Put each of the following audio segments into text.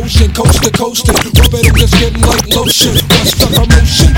motion, coast to coast, and rub it in the skin like lotion. What's the promotion?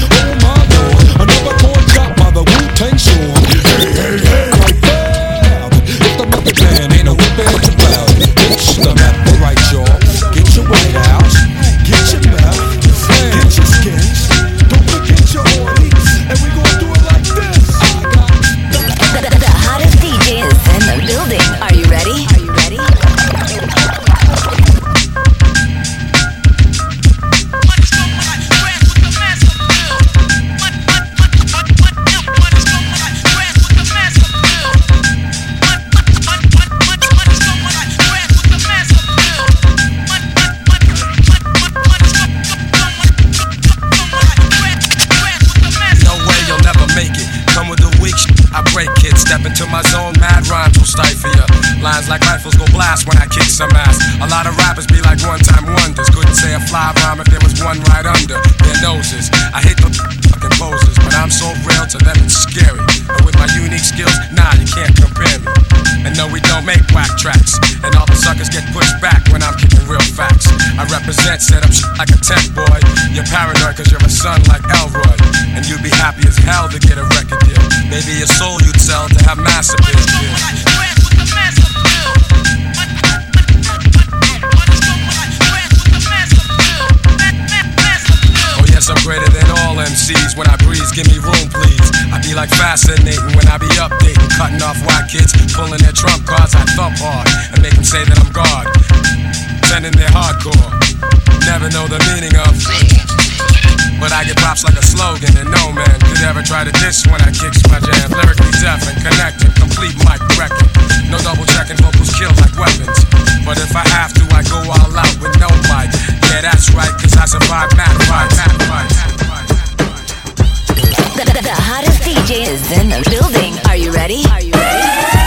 set, set up shit like a tech boy. You're paranoid cause you're a son like Elroy. And you'd be happy as hell to get a record deal. Maybe a soul you'd sell to have massive deals. Oh yes, I'm greater than all MCs. When I breeze, give me room, please. I be like fascinating when I be updating, cutting off white kids, pulling their trump cards. I thump hard and make them say that I'm God. Sending their hardcore never know the meaning of. But I get props like a slogan, and no man could ever try to diss when I kick my jam. Lyrically deaf and connected, complete mic record. No double checking, vocals kill like weapons. But if I have to, I go all out with no mic. Yeah, that's right, cause I survived mad fights. The, the, the hottest DJ is in the building. Are you ready? Are you ready?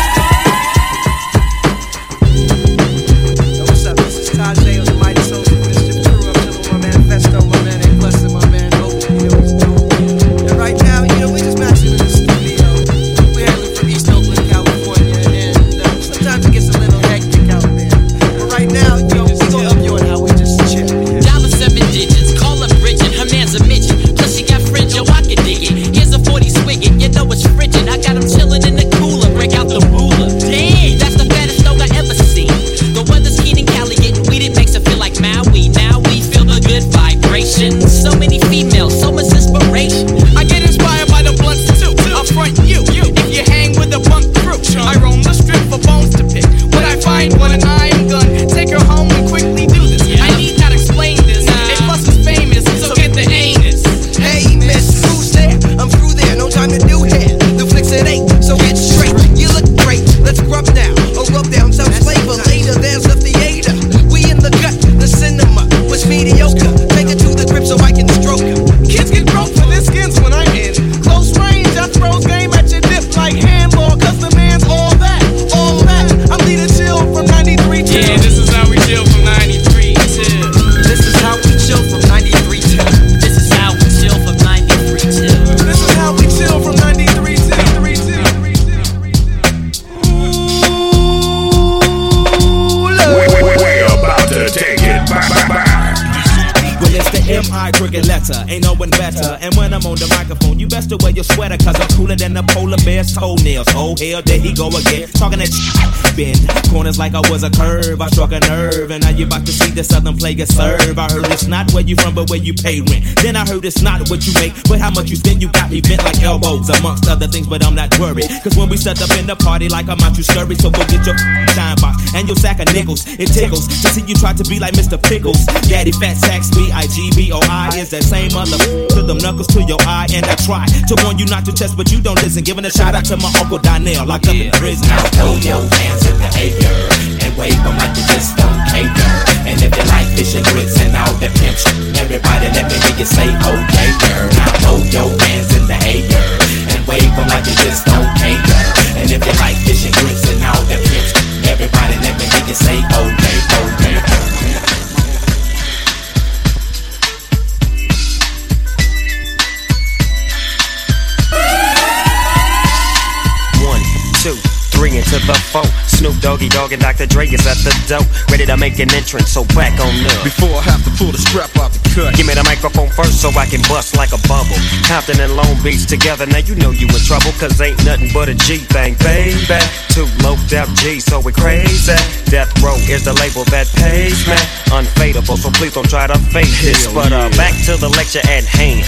Like I was a curve. I struck a nerve, and now you about to see the southern player serve. I heard it's not where you from, but where you pay rent. Then I heard it's not what you make, but how much you spend. You got me bent like elbows, amongst other things, but I'm not worried. Cause when we set up in the party, like I'm out, you scurry. So go get your shine box and your sack of nickels. It tickles to see you try to be like Mr. Pickles. Daddy Fat Sacks, B I G B O I is that same mother to them knuckles to your eye. And I try to warn you not to test, but you don't listen. Giving a shout out to my Uncle Donnell, locked up in prison. Now throw your hands air and wave them like you just don't care. And if you like fish and grits and all the pimps, everybody let me hear you say, yeah, girl. Now throw your hands in the air and wave them like you just don't care. And if you like fish and grits and all the pimps, everybody let me hear you say, oh yeah. One, two, three into the four. Snoop Doggy Dogg and Dr. Dre is at the door, ready to make an entrance. So back on up. Before I have to pull the strap out the cut. Give me the microphone first so I can bust like a bubble. Compton and Long Beach together, now you know you in trouble, cause ain't nothing but a G thing, baby. Two loped out G, so we crazy. Death Row is the label that pays me. Unfadable, so please don't try to fake this. But uh, back to the lecture at hand.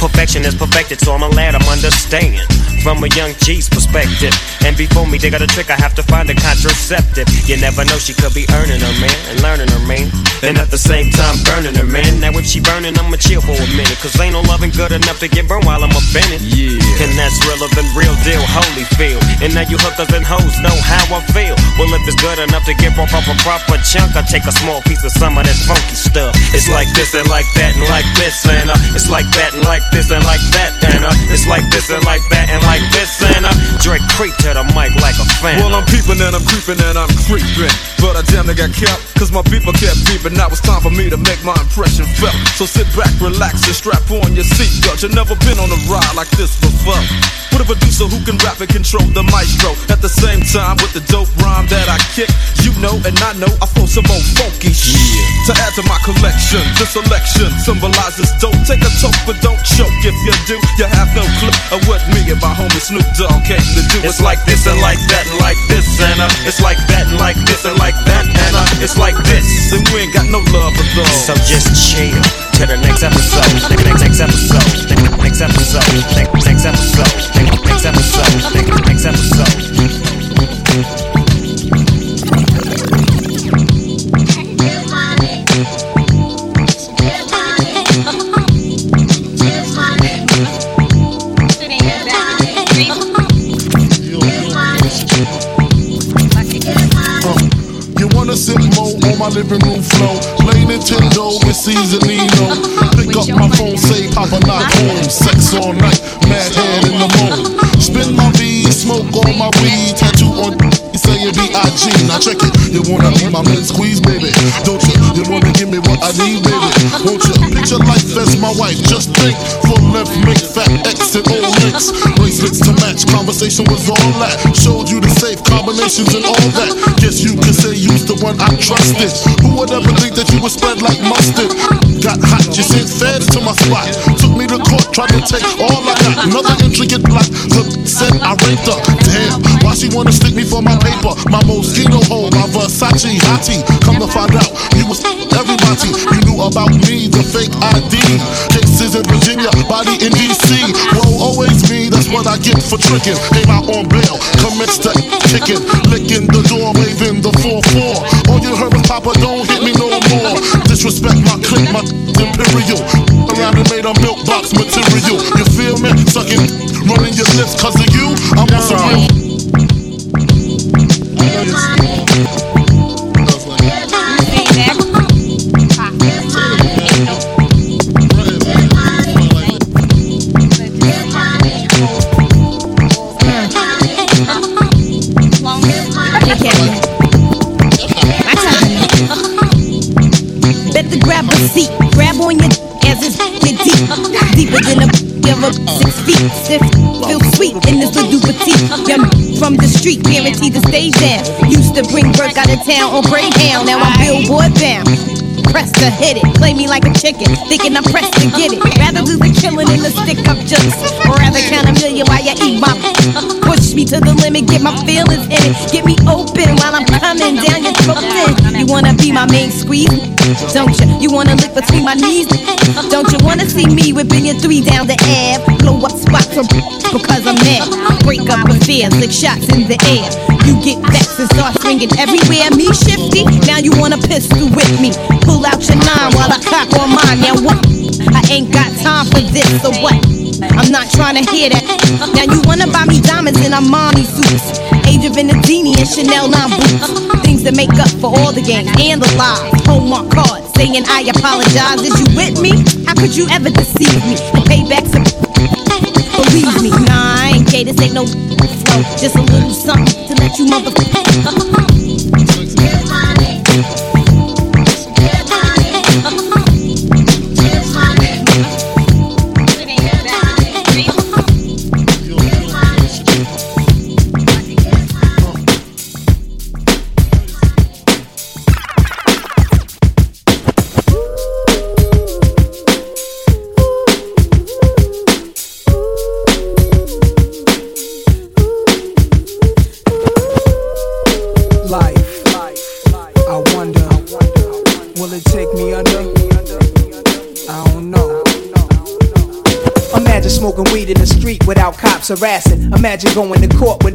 Perfection is perfected, so I'm a lad, I'm understand. From a young G's perspective. And before me, they got a trick, I have to find a contraceptive. You never know, she could be earning her man and learning her man. And at the same time, burning her man. Now, if she burning, I'ma chill for a minute. Cause ain't no loving good enough to get burned while I'm a bending. Yeah. And that's realer than real deal, holy feel. And now you hookers and hoes know how I feel. Well, if it's good enough to get off of a proper chunk, I take a small piece of some of that funky stuff. It's like this and like that and like this and uh, it's like that and like this and like that and uh, it's like this and like that and like this and uh, Dre creep to the mic like a fan. Well, I'm peeping and I'm creeping and I'm creeping. But I damn near got kept, cause my people kept beeping. Now it's time for me to make my impression felt. So sit back, relax, and strap on your seatbelt. You've never been on a ride like this before. With a producer who can rap and control the maestro. At the same time, with the dope rhyme that I kick, you know and I know I flow some old funky shit. To add to my collection, this selection symbolizes dope. Take a toke, but don't choke. If you do, you have no clue of what me and my homie Snoop Dogg came to do. It's like this and like that and like this and uh, it's like that and like this and like that and uh, it's like this. and we ain't got no love for those. So just chill to the next episode. Next, next, next episode. Next episode. Next, next episode. Next, next episode. Next, next episode. Living room floor? Play Nintendo with Cease-a-Leo. Pick up my phone, say Papa not home. Sex all night, mad head in the moon. Spin my V, smoke all my weed. Tattoo on, say you B.I.G. Now check it. You wanna be my man squeeze, baby? Don't you? You wanna give me what I need, baby? Won't you? Picture life as my wife. Just think, full length, make fat and all links. Bracelets to match. Conversation was all that. Showed you the safe combinations and all that. Guess you could say you's the one I trusted. Who would ever think that you would spread like mustard? Got hot, you sent feds to my spot. Took me to court, tried to take all I got. Another intricate block. The said I raped her. Damn, why she wanna stick me for my paper? My Moschino hole, my Versace hottie. Come to find out, you was everybody. You knew about me, the fake ID. Cases in Virginia, body in DC. Whoa, what I get for tricking. Came out on bail, commenced to kicking, licking the door, waving the 4-4. All you heard was Papa, don't hit me no more. Disrespect my clique, my imperial. Than a ever six feet. This feel sweet in this little petite. Young from the street, guaranteed to stay down. Used to bring work out of town on Greyhound, now I'm billboard bound. pressed to hit it. Play me like a chicken, thinking I'm pressed to get it. Rather do the killing in the stick up jokes. Or rather count a million while you eat my. Push me to the limit, get my feelings in it. Get me open while I'm coming down your throat. Then you wanna be my main squeeze? Don't you? You wanna lick between my knees? Don't you wanna see me whipping your three down the ab? Blow up spots from because I'm mad. Break up affairs, lick shots in the air. You get vexed and start swinging everywhere. Me shifty, now you want a pistol with me. Pull out your nine while I cock on mine. Now what? I ain't got time for this, so what? I'm not trying to hear that. Now you wanna buy me diamonds in Armani suits. Age of Venedini and Chanel 9 boots. Things that make up for all the games and the lies. Hallmark cards saying I apologize. Is you with me? How could you ever deceive me? And pay back some. Believe me, nah, I ain't gay. This ain't no flow. Just a little something to let you motherfuckers. Harassing. Imagine going to court with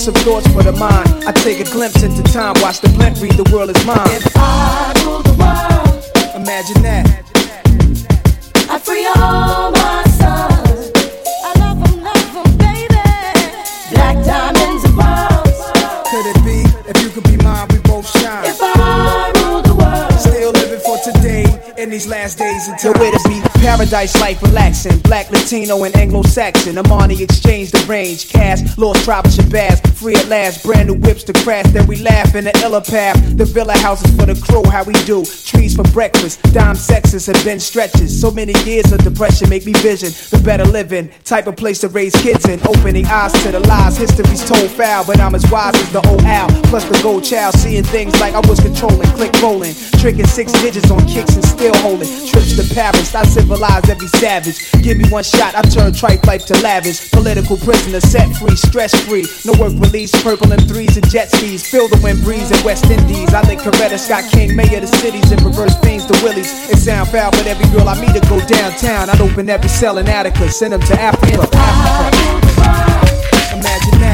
some thoughts for the mind. I take a glimpse into time, watch the blimp read, the world is mine. If I rule the world, imagine that. I free all my in these last days until where to be. Paradise life relaxing. Black, Latino, and Anglo Saxon. Armani Exchange the range. Cash, lost tribal Shabazz. Free at last. Brand new whips to crash. Then we laugh in the illa path. The villa houses for the crew. How we do. Trees for breakfast. Dime sexes have been stretches. So many years of depression make me vision the better living. Type of place to raise kids in. Opening eyes to the lies. History's told foul. But I'm as wise as the old owl. Plus the gold child. Seeing things like I was controlling. Click rolling. Tricking six digits on kicks and still holding. Trips to Paris. I civilize every savage. Give me one shot. I turn tripe life to lavish. Political prisoner set free. Stress free. No work release. Purple and threes and jet skis. Feel the wind breeze in West Indies. I think Coretta Scott King, mayor of the cities. And reverse things to Willies. It sound foul, but every girl I meet to go downtown. I'd open every cell in Attica. Send them to Africa. Africa. Imagine that.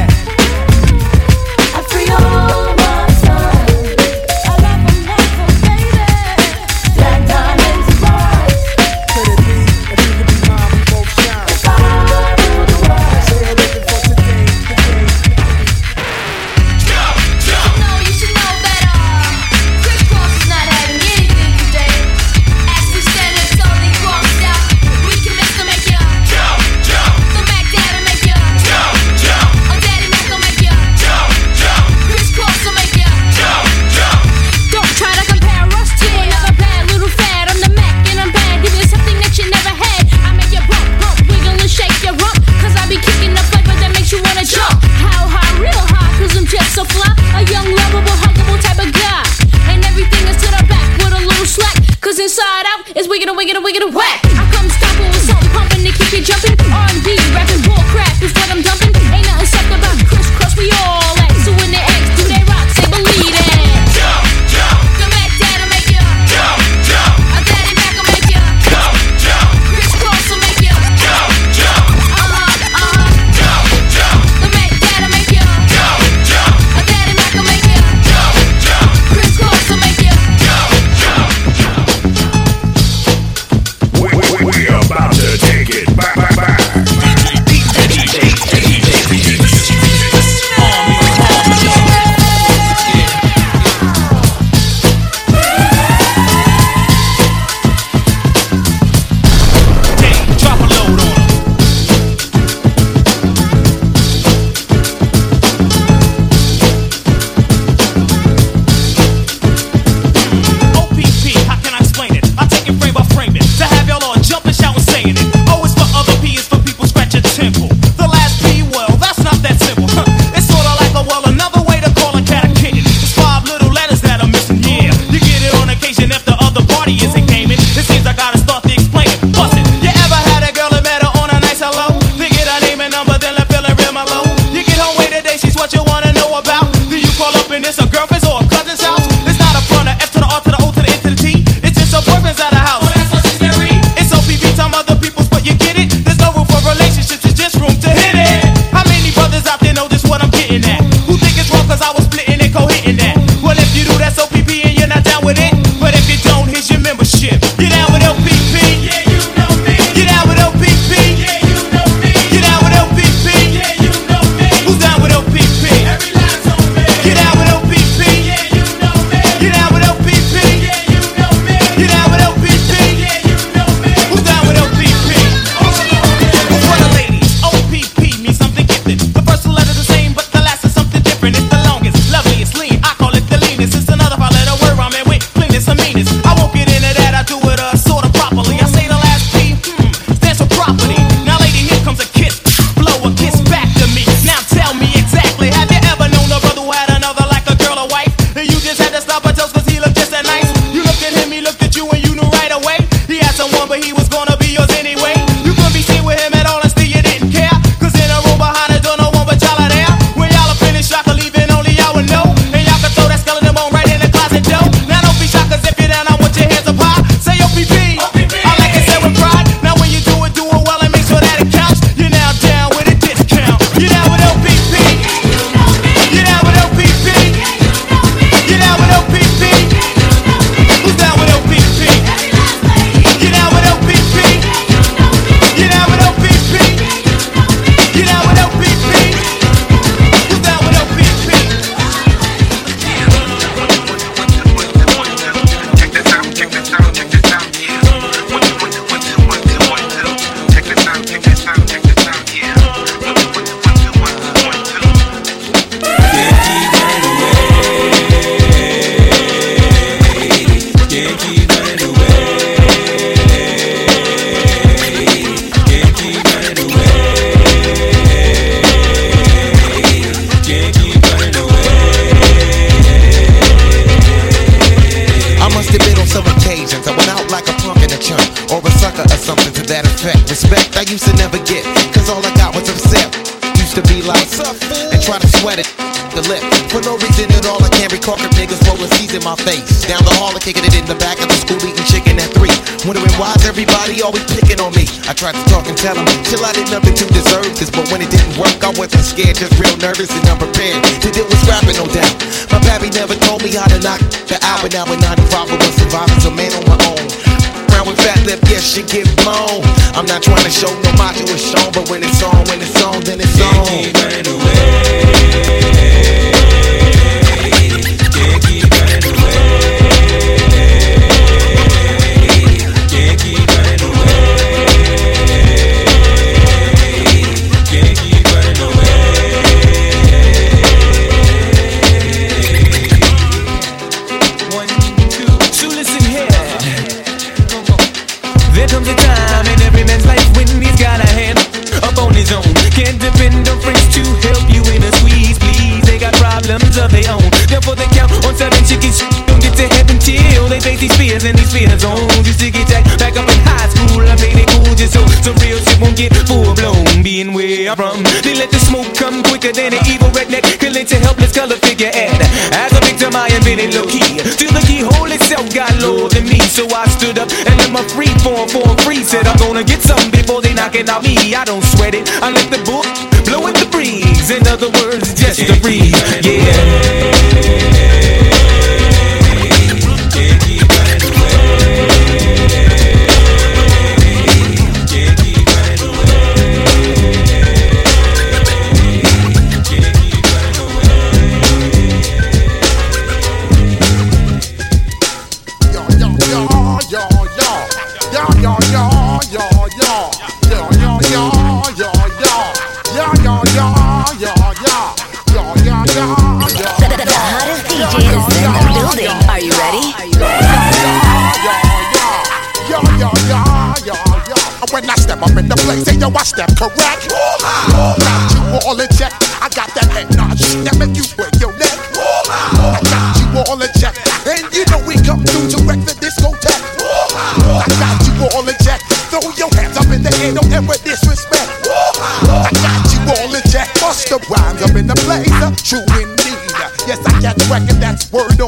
miss a girlfriend's nervous and unprepared. To deal with rapping, no doubt. My pappy never told me how to knock the but now in 95, I was surviving, so man on my own. Round with fat lip, yes, she get blown. I'm not trying to show no macho is shown, but when it's on, when it's on, then it's on. Can't figure and as a victim I invented low key. Till the keyhole itself got lower than me, so I stood up and let my free form form free. Said I'm gonna get something before they knock it out me. I don't sweat it. I let the book blow in the breeze. In other words, just a breeze. Yeah. When I step up in the place, say yo, I step correct. Got you all in check.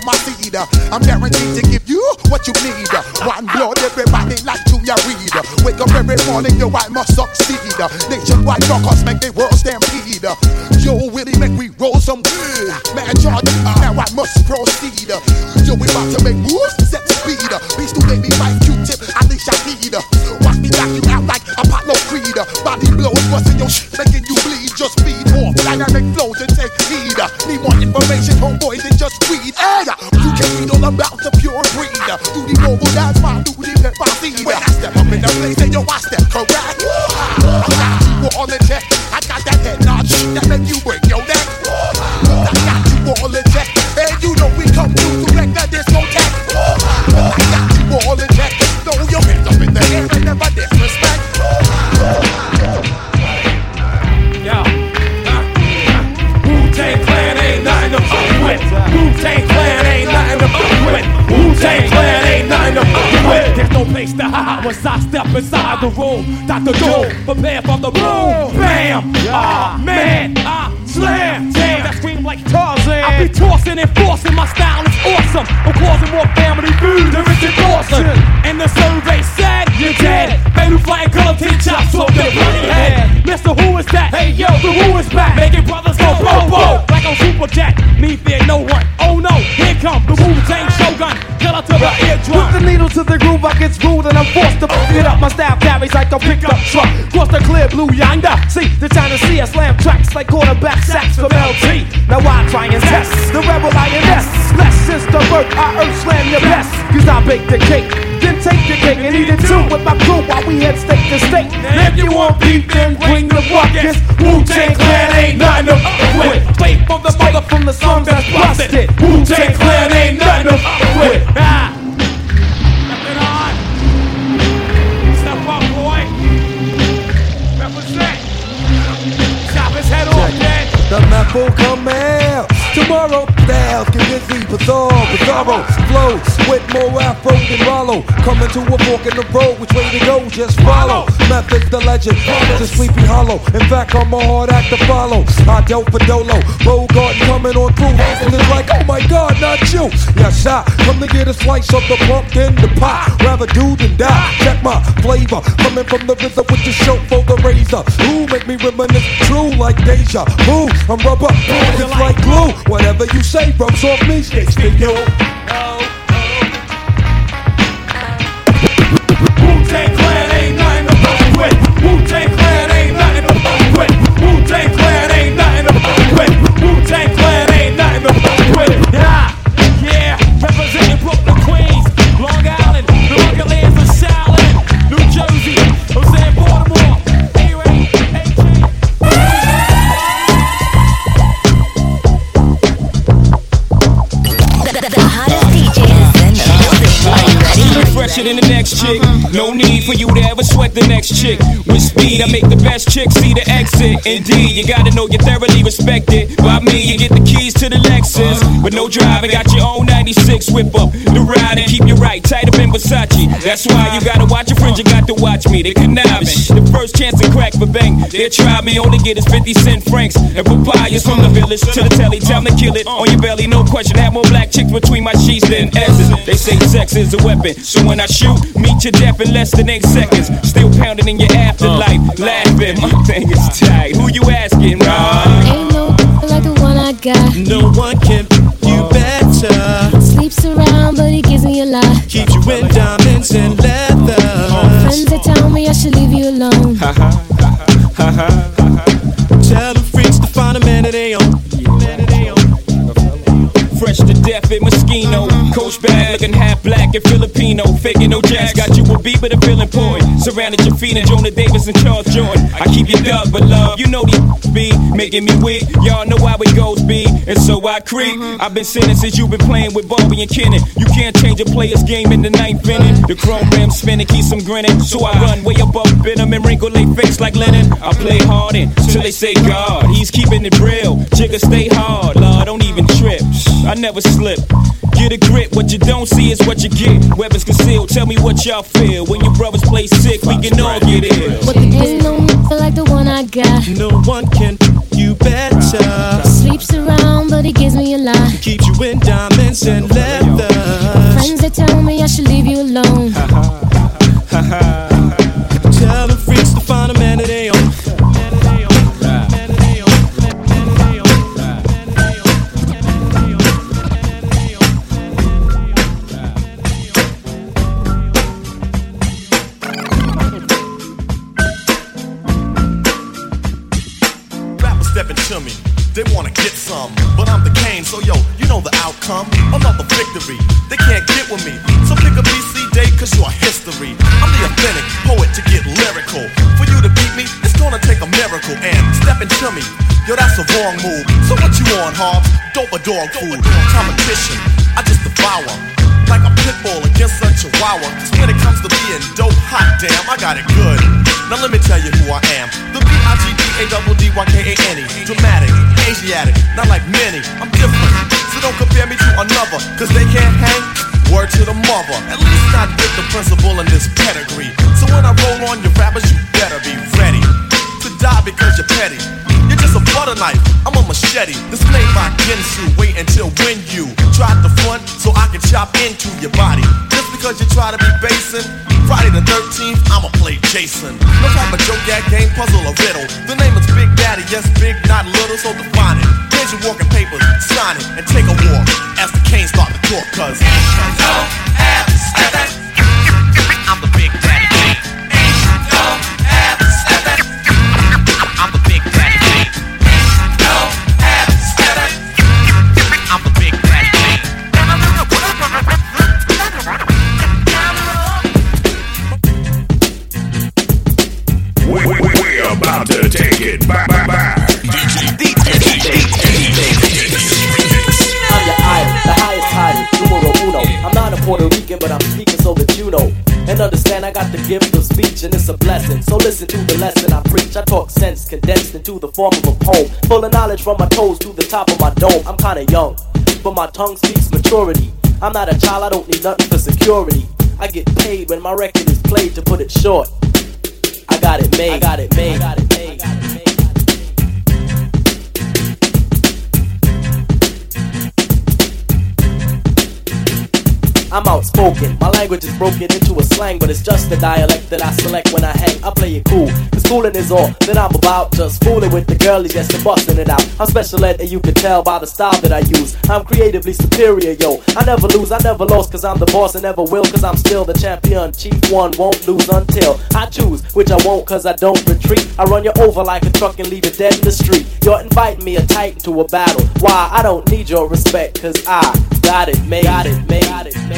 My seed. Uh. I'm guaranteed to give you what you need. Uh. One blood, everybody like to ya read. Uh. Wake up every morning, yo, I must succeed. Nationwide rockers make the world stampede. Wu-Tang Clan ain't nothing to fuck with. Wu-Tang Clan ain't nothing to fuck with. Wu-Tang Clan ain't nothing to fuck with. There's no place to hide once I step inside the room. Dr. Doom, prepare for the boom. Bam! Ah, man! Ah, slam! That scream like Tarzan. I be tossing and forcing, my style is awesome. I'm causing more family food than Richard Dawson. And the survey you're dead. Fatal flying color tin chops off your bloody head. Mister, who is that? Hey, yo, the Wu is back? Making brothers go bobo. Like on Super Jet. Me fear no one. Oh no, here come the Wu Tang Shogun. Killer to the eardrum. Put the needle to the groove, I get screwed and I'm forced to pick it up. My style carries like a pickup truck. Cross the clear blue yonder. See, the China Sea, I slam tracks like quarterback sacks from LT. Now I try and test the rebel INS. Less since the birth, I earth slam your best. Cause I bake the cake, then take the cake and eat it too with my crew while we head state to state. Now if you want beef, then bring the buckets. Wu-Tang Clan ain't nothing to fuck with. Straight from the mother from the slums that's busted. Wu-Tang Clan ain't nothing to fuck with. Ah. Nothing on. Step up, boy. Represent. Chop his head off, man. The map will come out. Tomorrow. Styles get busy, bizarre, bizarro. Flow with more afro than Rollo. Coming to a fork in the road, which way to go? Just follow. Methods the legend, to Sleepy Hollow. In fact, I'm a hard act to follow. I dealt for Dolo. Bogart coming on through. And it's like, oh my god, not you. Yes, I come to get a slice of the pumpkin, the pie. Rather do than die. Check my flavor. Coming from the river with the show for the razor. Who make me reminisce true like deja vu? I'm rubber, it's like glue. Whatever you say rubs off me, sticks to you. Wu-Tang Clan ain't nothing to fuck with. Wu-Tang chick. No need for you to ever sweat the next chick. With speed, I make the best chick see the exit. Indeed, you gotta know you're thoroughly respected. By me, you get the keys to the Lexus. But no driving, got your own 96 whip up. The ride and keep you right, tight up in Versace. That's why you gotta watch your friends, you got to watch me. They conniving. The first chance to crack for bang. They try me, only get is 50 cent francs. And papayas from the village to the telly. Time to kill it on your belly, no question. Have more black chicks between my sheets than S's. They say sex is a weapon. So when I shoot, meet your death in less than eight seconds. Still pounding in your afterlife, uh. laughing. My thing is tight. Who you asking, Ron? Ain't no like the one I got. No one can you uh. better. Sleeps around, but he gives me a lot. Keeps you in diamonds and leather. Friends that tell me I should leave you alone. Ha ha ha ha ha. Tell the freaks to find a man that they own. Fresh to death in Moschino. Coach bag looking half black and Filipino. Faking no jazz, got you a beat, but a feeling point. Surrounded your feet and Jonah Davis and Charles Jourdan. I keep you dug, but love, you know these be making me weak. Y'all know how it goes, B. And so I creep. Mm-hmm. I've been sinning since you've been playing with Bobby and Kennan. You can't change a player's game in the ninth inning. The chrome rim spinning, keeps them grinning. So I run way up in them and wrinkle they face like Lennon. I play hard in till they say God. He's keeping it real. Jigga stay hard, Lord, don't even trip. I never slip. Get a grip, what you don't see is what you get. Weapons concealed, tell me what y'all feel. When your brothers play sick, we can all get ill. But the ain't no like the one I got. No one can you better. Sleeps around, but he gives me a lot. Keeps you in diamonds and leather. Friends that tell me I should leave you alone. Dog food? Chop into your body. Just because you try to be basing. Friday the 13th, I'ma play Jason. No type of joke, gag, game, puzzle, or riddle. The form of a poem. Full of knowledge from my toes to the top of my dome. I'm kinda young, but my tongue speaks maturity. I'm not a child, I don't need nothing for security. I get paid when my record is played to put it short. I got it made. I got it made. I got it made. I'm outspoken. My language is broken into a slang, but it's just the dialect that I select when I hang. I play it cool, cause fooling is all that I'm about. Just fooling with the girlies, yes, and busting it out. I'm special ed, and you can tell by the style that I use. I'm creatively superior, yo. I never lose, I never lost, cause I'm the boss and never will, cause I'm still the champion. Chief one won't lose until I choose, which I won't, cause I don't retreat. I run you over like a truck and leave you dead in the street. You're inviting me a titan to a battle. Why? I don't need your respect, cause I got it made. Got it made. Got it made.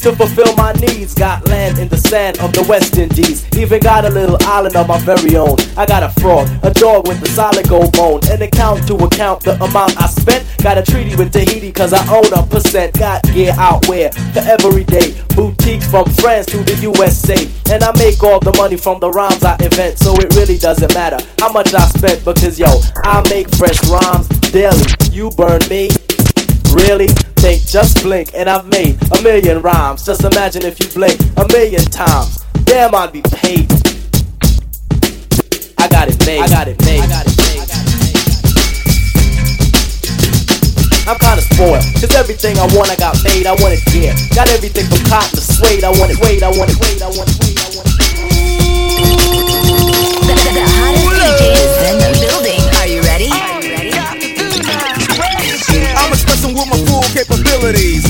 to fulfill my needs. Got land in the sand of the West Indies. Even got a little island of my very own. I got a frog, a dog with a solid gold bone. An account to account the amount I spent. Got a treaty with Tahiti cause I own a percent. Got gear out where for every day. Boutiques from France to the USA. And I make all the money from the rhymes I invent. So it really doesn't matter how much I spent because yo, I make fresh rhymes daily. You burn me. Really? Think, just blink, and I've made a million rhymes. Just imagine if you blink a million times. Damn, I'd be paid. I got it made. I got it made. I got it made. I'm kinda spoiled, cause everything I want I got made, I want it here. Got everything from cotton to suede, I want it, wait, I want it, wait, I want it, wait, I want it. The, the hottest DJs capabilities.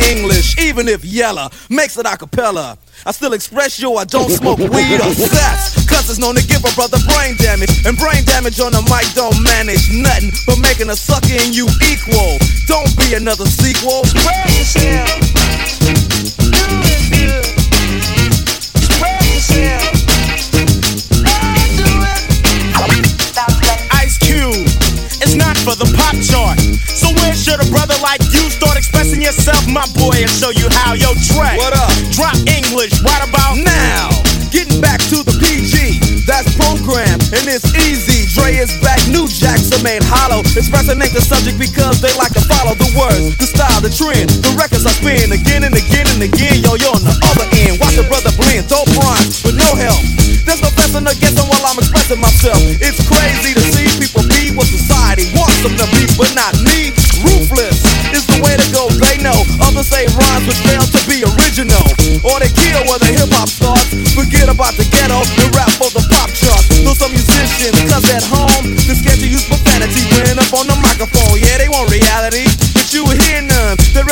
English. Even if Yella makes it a cappella. I still express yo, I don't smoke weed or sex. Cause it's known to give a brother brain damage. And brain damage on the mic don't manage nothing but making a sucker in you equal. Don't be another sequel. Spread yourself. Do it good. Spread yourself. Ice Cube. It's not for the pop chart. So where should a brother like you start expressing yourself, my boy, and show you how? Yo, Dre. What up? Drop English right about Now, getting back to the PG, that's program, and it's easy. Dre is back, new jacks are made hollow. Expressing ain't the subject because they like to follow the words, the style, the trend. The records I spin again and again and again. Yo, you're on the other end. Watch a brother blend, don't rhymes with no help. There's no fessing or guessing while I'm expressing myself. It's crazy to see people be what society wants them to be, but not me. Say rhymes which fail to be original, or they kill where the hip hop starts. Forget about the ghetto and rap for the pop chart. Though some musicians, cause at home, they're scared to use profanity when up on the microphone. Yeah, they want reality,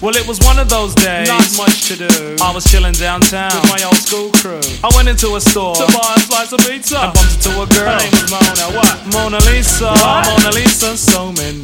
Well, it was one of those days. Not much to do. I was chilling downtown With my old school crew. I went into a store To buy a slice of pizza. I bumped into a girl. Her name was Mona. What? Mona Lisa, What? Mona Lisa, so many.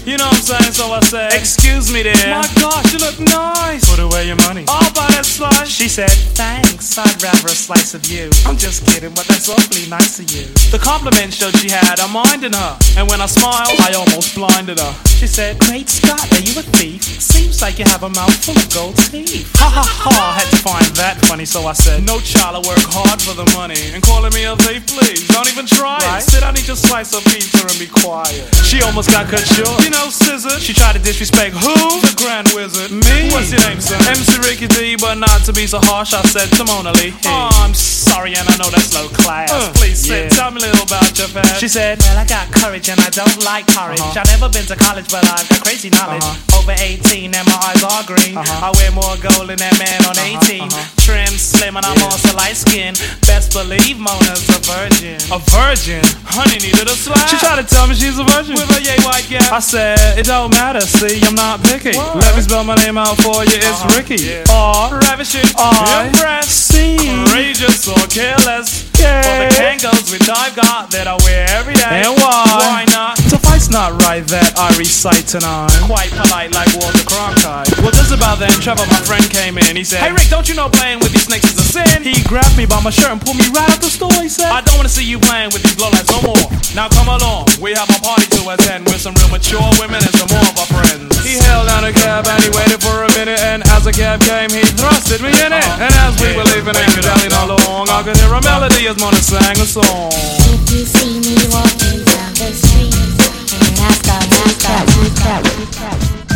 You know what I'm saying? So I said, Excuse me, there. My gosh, you look nice. Put away your money. I'll buy that slice. She said, Thanks. I'd rather a slice of you. I'm just kidding, but that's awfully nice of you. The compliment showed she had a mind in her. And when I smiled, I almost blinded her. She said, Great Scott, are you a thief? Seems like you have a mouthful of gold teeth. Ha ha ha, had to find that funny, so I said, No child, I work hard for the money. And calling me a thief, please, don't even try it. Said I need your slice of pizza and be quiet. She almost got cut short. Know, scissor. She tried to disrespect who? The Grand Wizard. Me? What's your name, sir? MC Ricky D, but not to be so harsh, I said to Mona Lee. Oh, I'm sorry, and I know that's low class. Uh, Please sit, tell me a little about your past. She said, Well, I got courage and I don't like courage. Uh-huh. I've never been to college, but I've got crazy knowledge. Uh-huh. Over 18 and my eyes are green. Uh-huh. I wear more gold than that man on uh-huh, 18. Trim, slim, and I'm also light skinned. Best believe Mona's a virgin. A virgin? Honey needed a slap. She tried to tell me she's a virgin. With a yay white gap. I said, It don't matter, see, I'm not picky. Let me spell my name out for you, it's uh-huh. Ricky. R, ravishing, R, impressed, C, courageous or careless. Yeah. For the Kangols which I've got that I wear every day. And why? Why not? Suffice not right that I recite tonight. Quite polite like Walter Cronkite. Well, just about then, Trevor, my friend, came in. He said, Hey Rick, don't you know playing with these snakes is a sin? He grabbed me by my shirt and pulled me right out the store. He said, I don't want to see you playing with these lowlights no more. Now come along, we have a party to attend with some real mature women and some more of our friends. He held down a cab and he waited for a minute, and as the cab came, he thrusted me in it. And as we were leaving and belling along, I could hear a melody as Mona sang a song. If you see me walking down the street and I start to tap, tap, tap,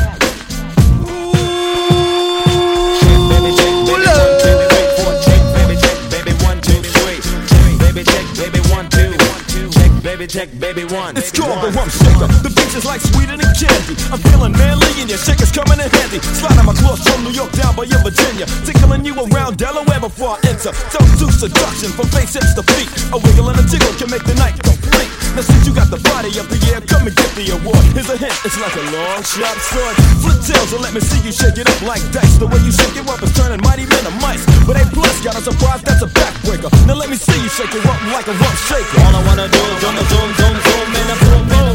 Baby check, baby one. It's the rum shaker. The beach is like sweeter than candy. I'm feeling manly and your shaker's coming in handy. Sliding my clothes from New York down by your Virginia. Tickling you around Delaware before I enter. Don't do seduction from face hips to feet. A wiggle and a jiggle can make the night complete. Now since you got the body of the year, come and get the award. Here's a hint, it's like a long sharp sword. Flip tails and let me see you shake it up like dice. The way you shake it up is turning mighty men to mice. But A plus got a surprise, that's a backbreaker. Now let me see you shake it up like a rump shaker. All I wanna do is zoom, zoom, zoom, zoom, and a boom, boom.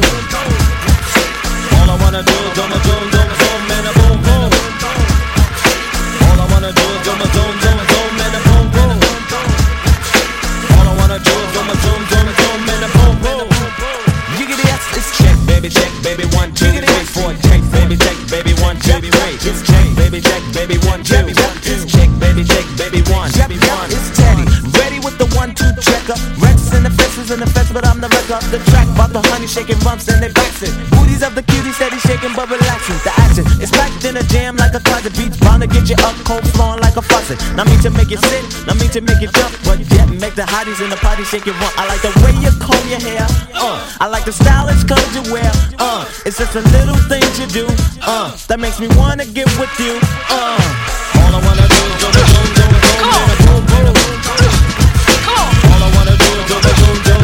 All I wanna do is zoom, zoom, zoom, zoom, and a boom, boom. All I wanna do is zoom, zoom, zoom, baby, one, two, three. It's check, baby, check, baby, one, two. It's check, baby, check, baby, one, one. It's Teddy, ready with the one-two checker. Rex in the fences in the fence, but I'm the up the track. About the honey shaking bumps and they bouncing. Booties of the cutie steady shaking but relaxing. The action is packed in a jam like a closet. Beats bound to get you up, cold flowing like a faucet. Not mean to make you sit, not mean to make you jump, but yet make the hotties in the party shake it rump. I like the way you comb your hair, uh. I like the stylish clothes you wear, uh. It's just the little things you do, uh. That makes me wanna get with you, uh. All I wanna do is zoom, zoom, zoom, zoom, and a boom, boom. All I wanna do is zoom, zoom, zoom,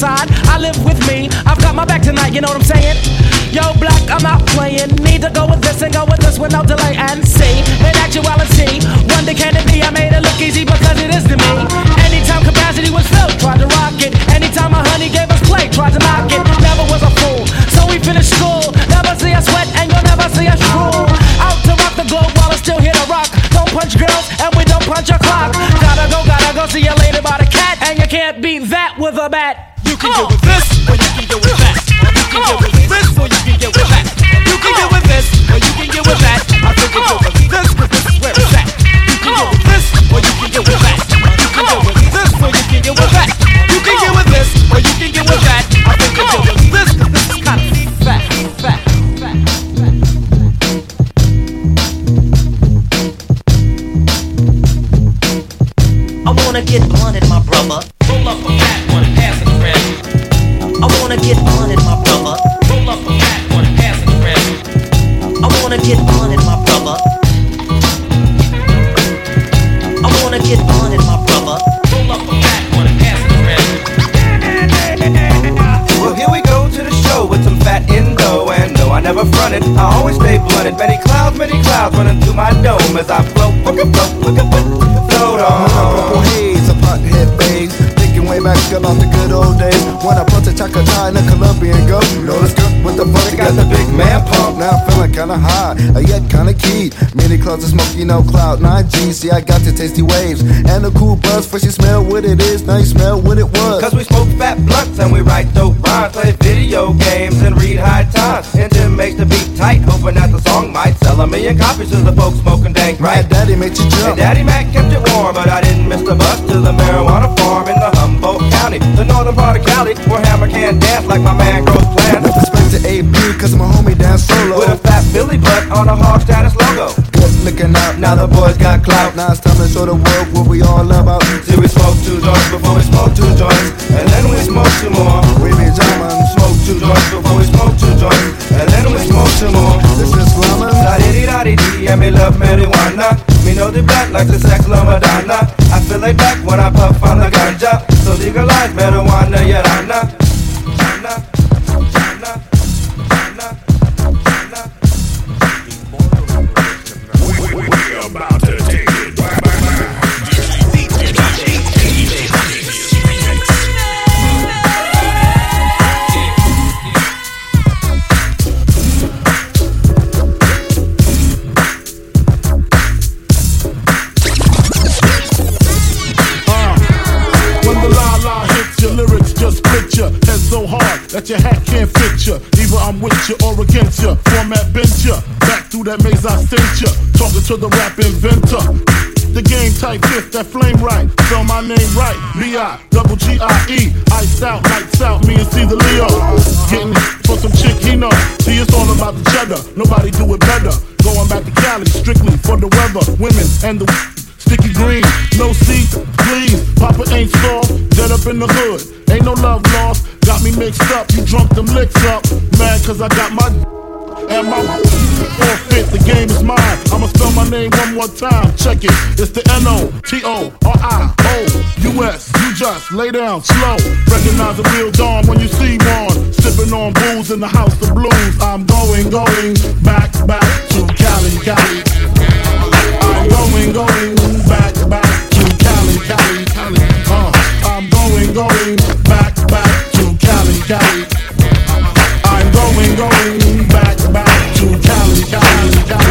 Therefore I I live with me. I've got my back tonight, you know what I'm saying? Yo, black, I'm not playing. Need to go with this and go with this with no delay and see. In actuality, wonder can it be? I made it look easy because it is to me. Anytime capacity was filled, tried to rock it. Anytime my honey gave us play, tried to knock it. Never was a fool, so we finished school. Never see us sweat and you'll never see us drool. Out to rock the globe while it's still here to rock. Don't punch girls and we don't punch a clock. Gotta go, gotta go see you later by the cat. And you can't beat that with a bat. Can get with this about the good old days when I brought the Chacata in a Colombian go. Notice good with the funk, got the big man pump. Now I'm feeling kinda high, uh, yet kinda keyed. Many clouds of smoky, no cloud 9G. See, I got the tasty waves and the cool buzz. First you smell what it is, now you smell what it was. Cause we smoke fat blunts and we write dope rhymes, play video games and read high times. Engine makes the beat tight, hoping that the song might sell a million copies to the folks smoking dank right. My daddy made you jump. And Daddy Mac kept it warm, but I didn't miss the bus to the marijuana farm in County, the northern part of Cali, where Hammer can dance like my man grows plants. With respect to AP, cause my homie dance solo. With a fat Billy butt on a hog status logo. Good looking out, Now the boys got clout. now it's time to show the world what we all about. See, we smoke two joints before we smoke two joints, and then we smoke two more. We be jamming, Smoke two joints before we smoke two joints, and then we smoke two more. this is slamming. Di di, and me love marijuana. Me know the black like the sex la Madonna. I feel like back when I puff on the ganja. So legalize marijuana, yeah, that your hat can't fit ya. Either I'm with ya or against ya. Format bent ya. Back through that maze I sent ya. Talking to the rap inventor. The game type fifth, that flame right. Spell my name right. B-I, double G-I-E. Iced out, lights out, me and Cease-a-Leo. Getting for some chick he know. See, it's all about the cheddar. Nobody do it better. Going back to Cali, strictly for the weather, women, and the Sticky green, no seats, please. Papa ain't soft, dead up in the hood. Ain't no love lost, got me mixed up. You drunk them licks up. Mad cause I got my and my forfeit. The game is mine. I'ma spell my name one more time. Check it. It's the N O T O R I O U S. You just lay down slow. Recognize a real dawn when you see one. Sipping on booze in the house of blues. I'm going, going back, back to Cali, Cali. I'm going, going back, back to Cali, Cali, Cali. Uh, I'm going, going back, back to Cali, Cali. I'm going, going back, back to Cali, Cali, Cali.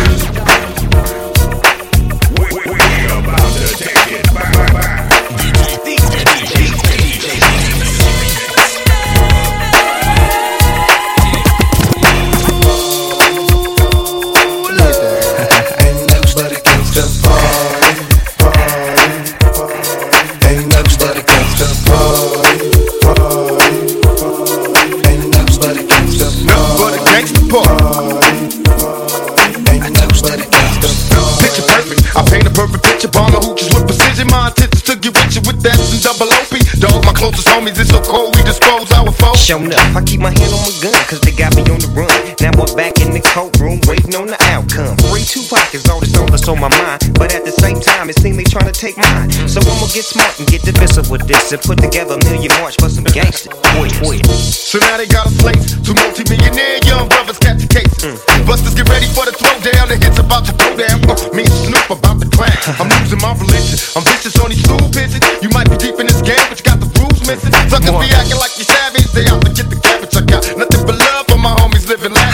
Showing up, I keep my hand on my gun, cause they got me on the run. Now I'm back in the courtroom, waiting on the outcome. Free two pockets, all this all that's on my mind. But at the same time, it seems they trying to take mine. So I'ma get smart and get divisive with this and put together a million march for some gangsters. Boy, boy. So now they got a slate, two multi-millionaire young brothers catch the case. Busters get ready for the throwdown, the hits about to go down. Uh, me and Snoop about to clash. I'm losing my religion, I'm vicious on these stool pigeons. You might be deep in this game, but you got the rules missing. Suckers be acting like you savage,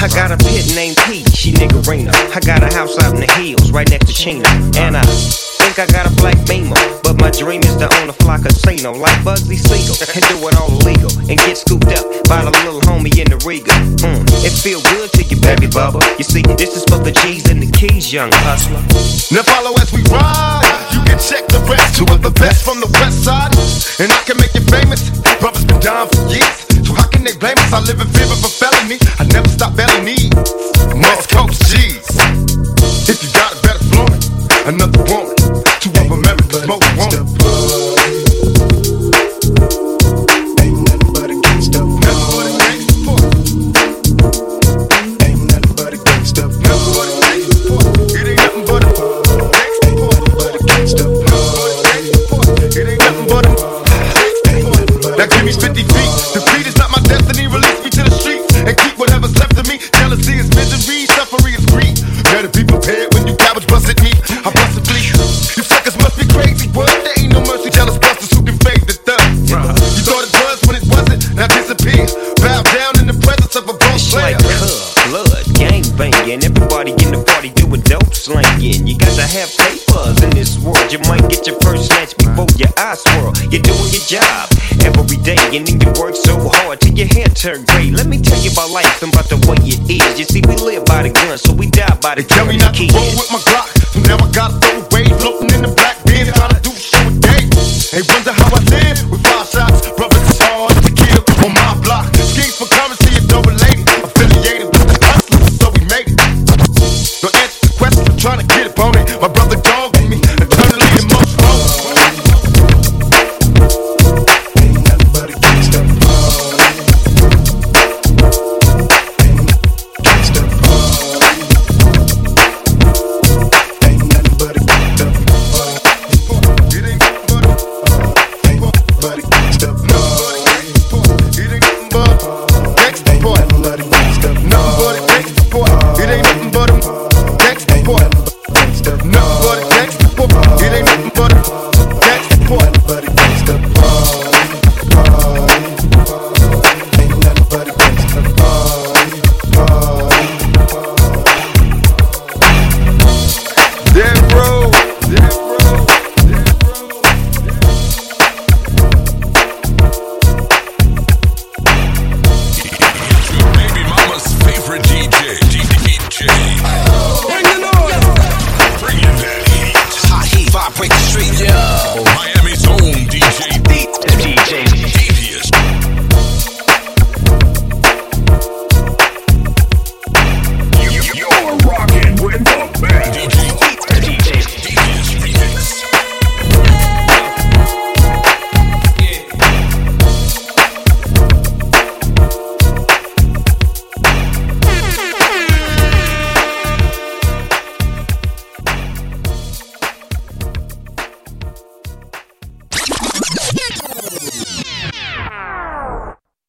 I got a pit named P, she nigga niggerina. I got a house out in the hills, right next to Chino. And I think I got a black beamer. But my dream is to own a fly casino like Bugsy Siegel. And do it all illegal. And get scooped up by the little homie in the Riga. Mm, it feel good to you, baby bubba. You see, this is for the G's and the keys, young hustler. Now follow as we ride. You can check the rest. Two of the best from the west side. And I can make you famous. Brothers been down for years. So how can they blame us? I live in fear of a felony. I never stop needs. West Coast G's.